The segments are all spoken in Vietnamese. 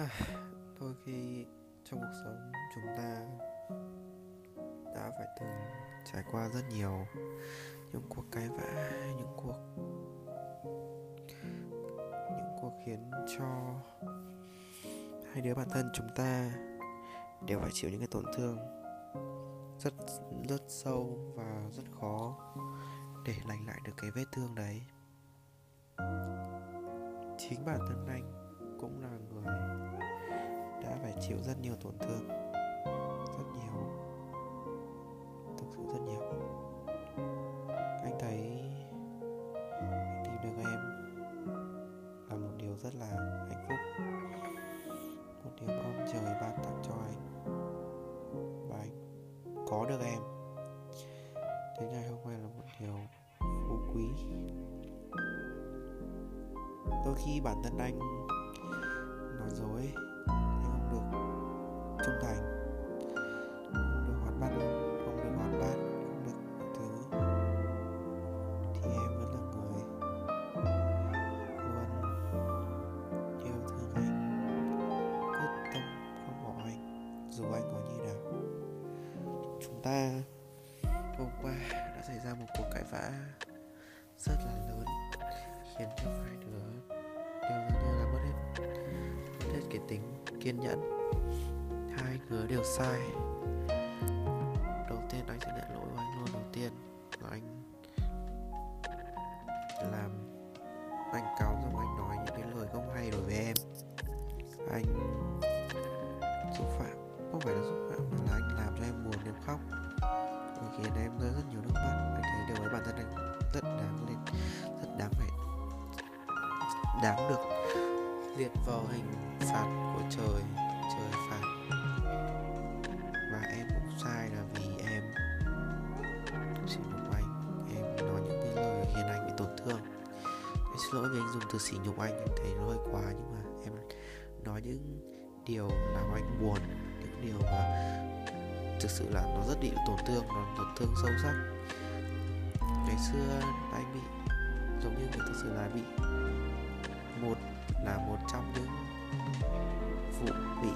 À, đôi khi trong cuộc sống chúng ta đã phải từng trải qua rất nhiều những cuộc cãi vã, những cuộc những cuộc khiến cho hai đứa bản thân chúng ta đều phải chịu những cái tổn thương rất rất sâu và rất khó để lành lại được cái vết thương đấy. Chính bản thân anh cũng là người đã phải chịu rất nhiều tổn thương, rất nhiều, thực sự rất nhiều. Anh thấy, anh tìm được em là một điều rất là hạnh phúc, một điều mà ông trời ban tặng cho anh và anh có được em. Thế ngày hôm nay là một điều phú quý. Đôi khi bản thân anh trung thành. Không được hoạt bát không không được hoạt bát, không được thứ. Thì em vẫn là người luôn yêu thương anh. Quyết tâm không bỏ anh, dù anh có như nào. Chúng ta hôm qua đã xảy ra một cuộc cãi vã rất là lớn, khiến cho hai đứa đều gần như là mất hết mất hết cái tính kiên nhẫn. Ờ, hai đều sai. Đầu tiên anh sẽ nhận lỗi của anh luôn đầu tiên. Là anh làm, anh cáo xong anh nói những cái lời không hay đối với em. Anh xúc phạm, không phải là xúc phạm, mà là anh làm cho em buồn, em khóc. Và khiến em rơi rất nhiều nước mắt. Anh thấy điều ấy bản thân anh rất đáng lên, rất đáng phải, đáng được liệt vào hình phạt của trời trời phạt sai là vì em sỉ nhục anh. Em nói những cái lời khiến anh bị tổn thương. Em xin lỗi vì anh dùng từ sỉ nhục anh, em thấy nó hơi quá nhưng mà em nói những điều làm anh buồn, những điều mà thực sự là nó rất bị tổn thương, nó tổn thương sâu sắc. Ngày xưa anh bị, giống như người thực sự là bị, một, là một trong những vụ bị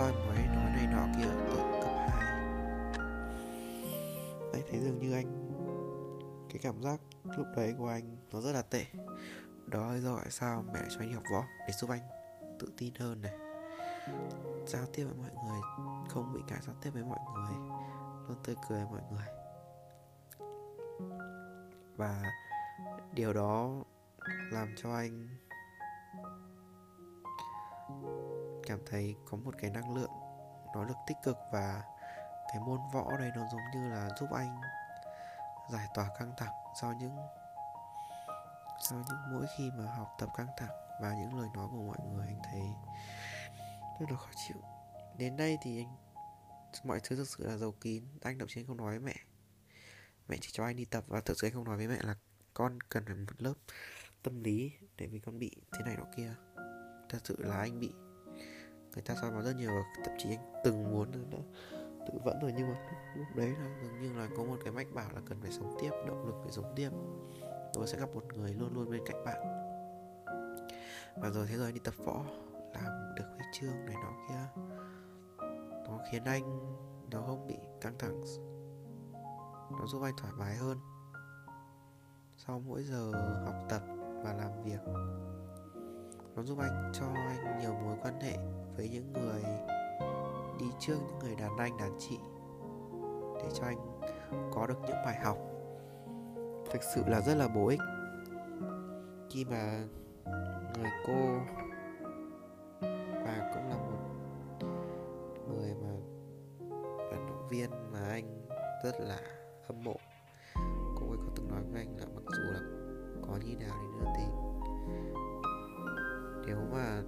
soi mói nói này nọ kia ở cấp 2 anh thấy dường như anh, cái cảm giác lúc đấy của anh nó rất là tệ. Đó là do tại sao mẹ cho anh học võ để giúp anh tự tin hơn này. Giao tiếp với mọi người, không bị ngại giao tiếp với mọi người, luôn tươi cười với mọi người. Và điều đó làm cho anh cảm thấy có một cái năng lượng nó được tích cực và cái môn võ đây nó giống như là giúp anh giải tỏa căng thẳng do những sau những mỗi khi mà học tập căng thẳng và những lời nói của mọi người anh thấy rất là khó chịu. Đến đây thì anh, mọi thứ thực sự là giàu kín, anh thậm chí không nói với mẹ. Mẹ chỉ cho anh đi tập và thực sự anh không nói với mẹ là con cần phải một lớp tâm lý để vì con bị thế này nọ kia. Thật sự là anh bị người ta soi vào rất nhiều thậm chí anh từng muốn đã tự vẫn rồi, nhưng mà lúc đấy là dường như là có một cái mách bảo là cần phải sống tiếp, động lực phải sống tiếp. Rồi sẽ gặp một người luôn luôn bên cạnh bạn. Và rồi thế rồi anh đi tập võ, làm được huy chương này nó kia. Nó khiến anh, nó không bị căng thẳng. Nó giúp anh thoải mái hơn. Sau mỗi giờ học tập và làm việc, nó giúp anh cho anh nhiều mối quan hệ với những người đi trước, những người đàn anh, đàn chị để cho anh có được những bài học. Thực sự là rất là bổ ích. Khi mà người cô và cũng là một người mà vận động viên mà anh rất là hâm mộ, cô ấy có từng nói với anh là mặc dù là có như nào đi nữa thì nếu mà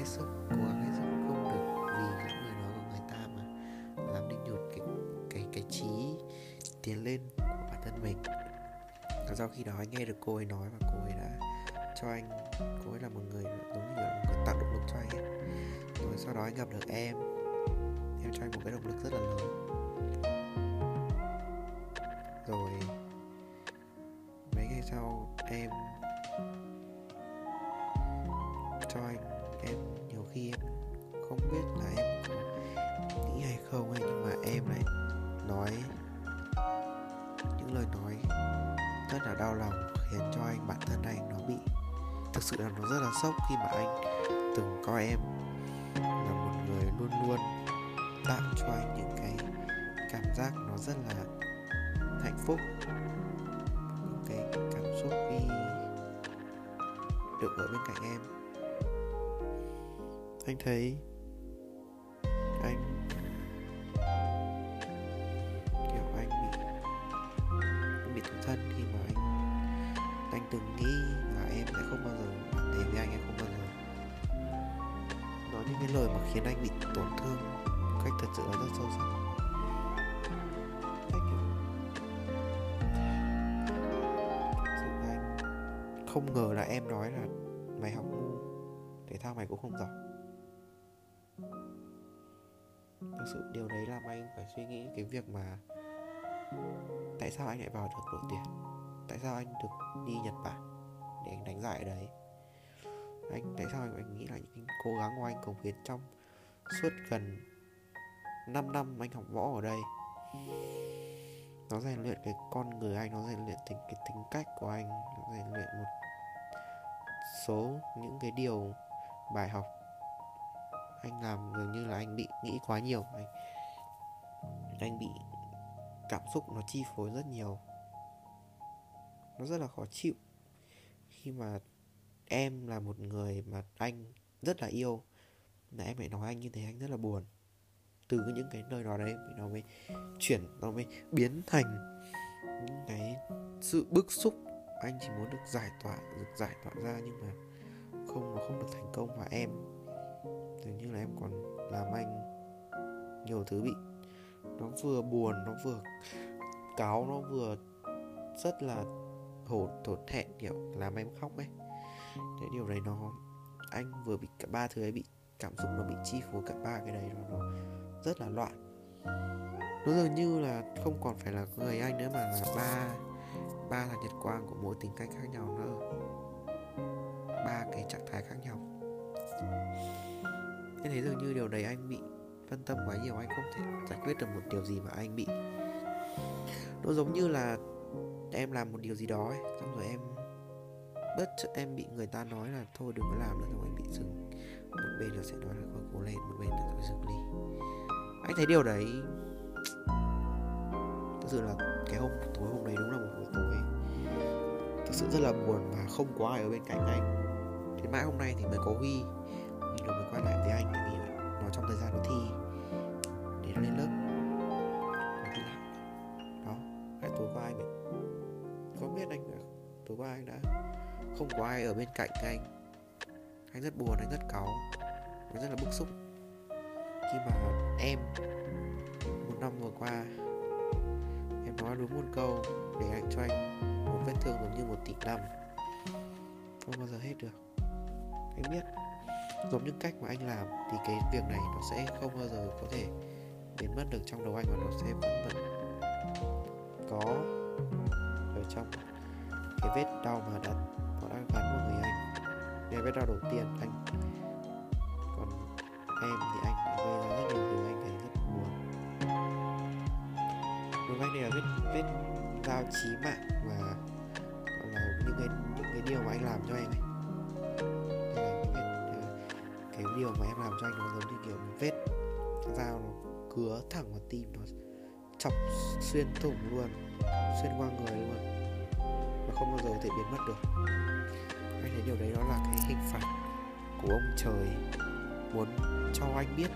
hết sức cố gắng hết sức không được vì những lời nói của người ta mà làm đi nhụt cái cái cái trí tiến lên của bản thân mình. Và sau khi đó anh nghe được cô ấy nói và cô ấy đã cho anh, cô ấy là một người giống như là một người tạo động lực cho anh ấy. Rồi sau đó anh gặp được em. Em cho anh một cái động lực rất là lớn. Rồi mấy ngày sau em cho anh, em khi em không biết là em có nghĩ hay không ấy, nhưng mà em lại nói những lời nói rất là đau lòng, khiến cho anh, bản thân anh nó bị, thực sự là nó rất là sốc khi mà anh từng coi em là một người luôn luôn tạo cho anh những cái cảm giác nó rất là hạnh phúc, những cái cảm xúc khi được ở bên cạnh em anh thấy. Anh. Kiểu anh bị anh bị tủi thân khi mà anh anh từng nghĩ là em sẽ không bao giờ làm thế với anh, em không bao giờ. Nói những cái lời mà khiến anh bị tổn thương một cách thật sự là rất sâu sắc. Anh không ngờ là em nói là mày học ngu. Thể thao mày cũng không giỏi thực sự điều đấy làm anh phải suy nghĩ cái việc mà tại sao anh lại vào được đội tuyển? Tại sao anh được đi nhật bản để anh đánh giải ở đấy? Anh tại sao anh, anh nghĩ là những cố gắng của anh cống hiến trong suốt gần 5 năm anh học võ ở đây nó rèn luyện cái con người anh nó rèn luyện tính cái tính cách của anh nó rèn luyện một số những cái điều bài học anh làm dường như là anh bị nghĩ quá nhiều. Anh anh bị cảm xúc nó chi phối rất nhiều. Nó rất là khó chịu. Khi mà em là một người mà anh rất là yêu là em lại nói anh như thế anh rất là buồn. Từ những cái nơi đó đấy nó mới chuyển, nó mới biến thành những cái sự bức xúc. Anh chỉ muốn được giải tỏa, được giải tỏa ra nhưng mà không, nó không được thành công. Và em dường như là em còn làm anh nhiều thứ bị nó vừa buồn nó vừa cáo nó vừa rất là hổ thổn thẹn kiểu làm em khóc ấy. Cái điều đấy nó anh vừa bị cả ba thứ ấy bị cảm xúc nó bị chi phối cả ba cái đấy nó, nó rất là loạn. Nó dường như là không còn phải là người anh nữa mà là ba ba thằng nhật quang của mỗi tính cách khác nhau nữa. Ba cái trạng thái khác nhau nên thấy dường như điều đấy anh bị phân tâm quá nhiều, Anh không thể giải quyết được một điều gì mà anh bị. Nó giống như là em làm một điều gì đó ấy, Xong rồi em bất chợt em bị người ta nói là thôi đừng có làm nữa Xong anh bị dừng. Một bên là sẽ nói là thôi cố lên, Một bên là thôi dừng đi. Anh thấy điều đấy Thực sự là cái hôm, tối hôm đấy đúng là một buổi tối. Thực sự rất là buồn và không có ai ở bên cạnh anh. Đến mãi hôm nay thì mới có Huy. Huy rồi lại với anh Bởi vì nó trong thời gian nó thi. Để nó lên lớp. Nó đi Đó Cái tối qua anh ấy, Có biết anh là Tối qua anh đã Không có ai ở bên cạnh anh. Anh rất buồn, anh rất cáu. Anh rất là bức xúc. Khi mà em Một năm vừa qua Em nói đúng một câu Để anh cho anh Một vết thương giống như một tỷ năm. Không bao giờ hết được. Anh biết giống như cách mà anh làm thì cái việc này nó sẽ không bao giờ có thể biến mất được trong đầu anh và nó sẽ vẫn vẫn có ở trong cái vết đau mà đã, nó đã gắn vào người anh. Đây vết đau đầu tiên, anh còn em thì anh đã gây ra rất nhiều điều anh thấy rất buồn. Đối với anh đây là vết vết dao chí mạng và gọi là những cái những cái điều mà anh làm cho em ấy cái điều mà em làm cho anh nó giống như kiểu một vết dao nó cứa thẳng vào tim, nó chọc xuyên thủng luôn, xuyên qua người luôn và không bao giờ có thể biến mất được. Anh thấy điều đấy đó là cái hình phạt của ông trời muốn cho anh biết.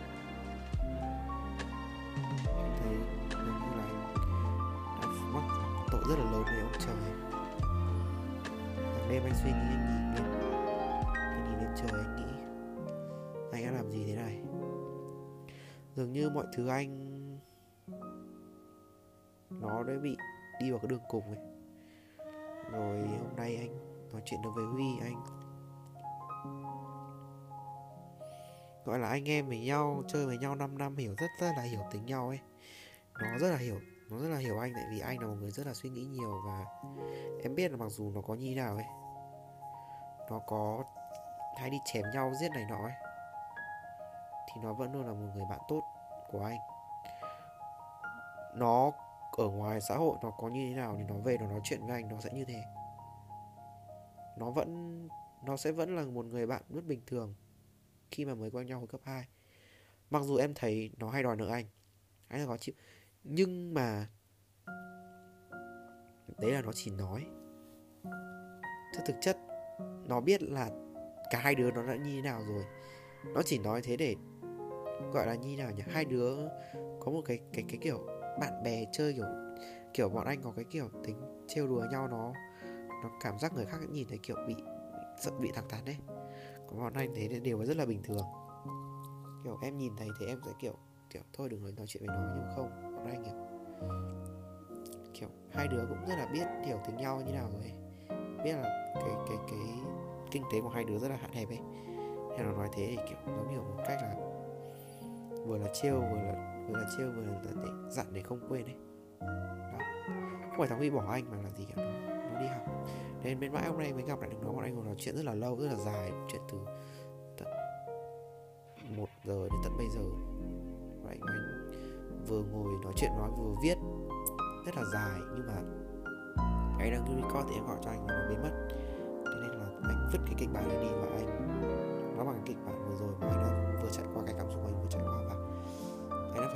Anh thấy giống như là anh đã mắc tội rất là lớn với ông trời. Hàng đêm anh suy nghĩ, anh nhìn lên, anh nhìn lên trời, anh nghĩ làm gì thế này? Dường như mọi thứ anh, nó đã bị đi vào cái đường cùng ấy. Rồi hôm nay anh nói chuyện được với huy, anh gọi là anh em với nhau, chơi với nhau 5 năm, hiểu rất rất là hiểu tính nhau ấy. Nó rất là hiểu, nó rất là hiểu anh, tại vì anh là một người rất là suy nghĩ nhiều và em biết là mặc dù nó có như nào ấy, nó có hay đi chém nhau giết này nọ ấy thì nó vẫn luôn là một người bạn tốt của anh. Nó, ở ngoài xã hội nó có như thế nào thì nó về nó nói chuyện với anh nó sẽ như thế. Nó vẫn, nó sẽ vẫn là một người bạn rất bình thường khi mà mới quen nhau hồi cấp 2 mặc dù em thấy nó hay đòi nợ anh anh là khó chịu. Nhưng mà đấy là nó chỉ nói. Thế thực chất, nó biết là cả hai đứa nó đã như thế nào rồi. Nó chỉ nói thế để gọi là như nào nhỉ? Hai đứa có một cái cái cái kiểu bạn bè chơi kiểu kiểu bọn anh có cái kiểu tính trêu đùa nhau, nó nó cảm giác người khác nhìn thấy kiểu bị, sợ bị thẳng thắn đấy còn bọn anh thấy điều rất là bình thường. Kiểu em nhìn thấy thì em sẽ kiểu kiểu thôi đừng nói chuyện với nó nhưng không, bọn anh kiểu kiểu hai đứa cũng rất là biết hiểu tính nhau như nào rồi biết là cái cái cái kinh tế của hai đứa rất là hạn hẹp ấy. Hay nó nói thế thì kiểu giống hiểu một cách là vừa là trêu vừa là vừa là trêu vừa là để dặn để không quên đấy đó. Không phải thằng huy bỏ anh mà là gì cả nó, nó đi học. Nên bên mãi hôm nay mới gặp lại được nó bọn anh còn nói chuyện rất là lâu rất là dài chuyện từ tận một giờ đến tận bây giờ. Vậy anh vừa ngồi nói chuyện nói vừa viết rất là dài nhưng mà anh đang record thì em gọi cho anh mà nó biến mất. Cho nên là anh vứt cái kịch bản này đi và anh nó bằng kịch bản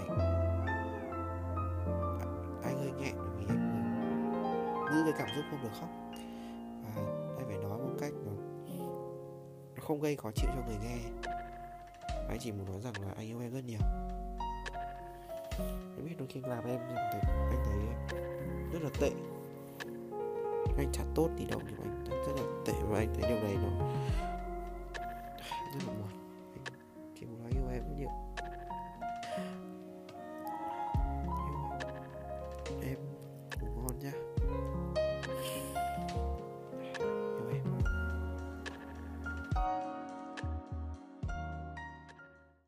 phải anh hơi nghẹn vì anh giữ cái cảm xúc không được khóc. Và anh phải nói một cách nó không gây khó chịu cho người nghe. Anh chỉ muốn nói rằng là anh yêu em rất nhiều. Em biết đôi khi làm em nhưng mà anh thấy rất là tệ. Anh chả tốt thì đâu, nhưng anh rất là tệ và anh thấy điều này nó rất là buồn. Anh chỉ muốn nói yêu em rất nhiều.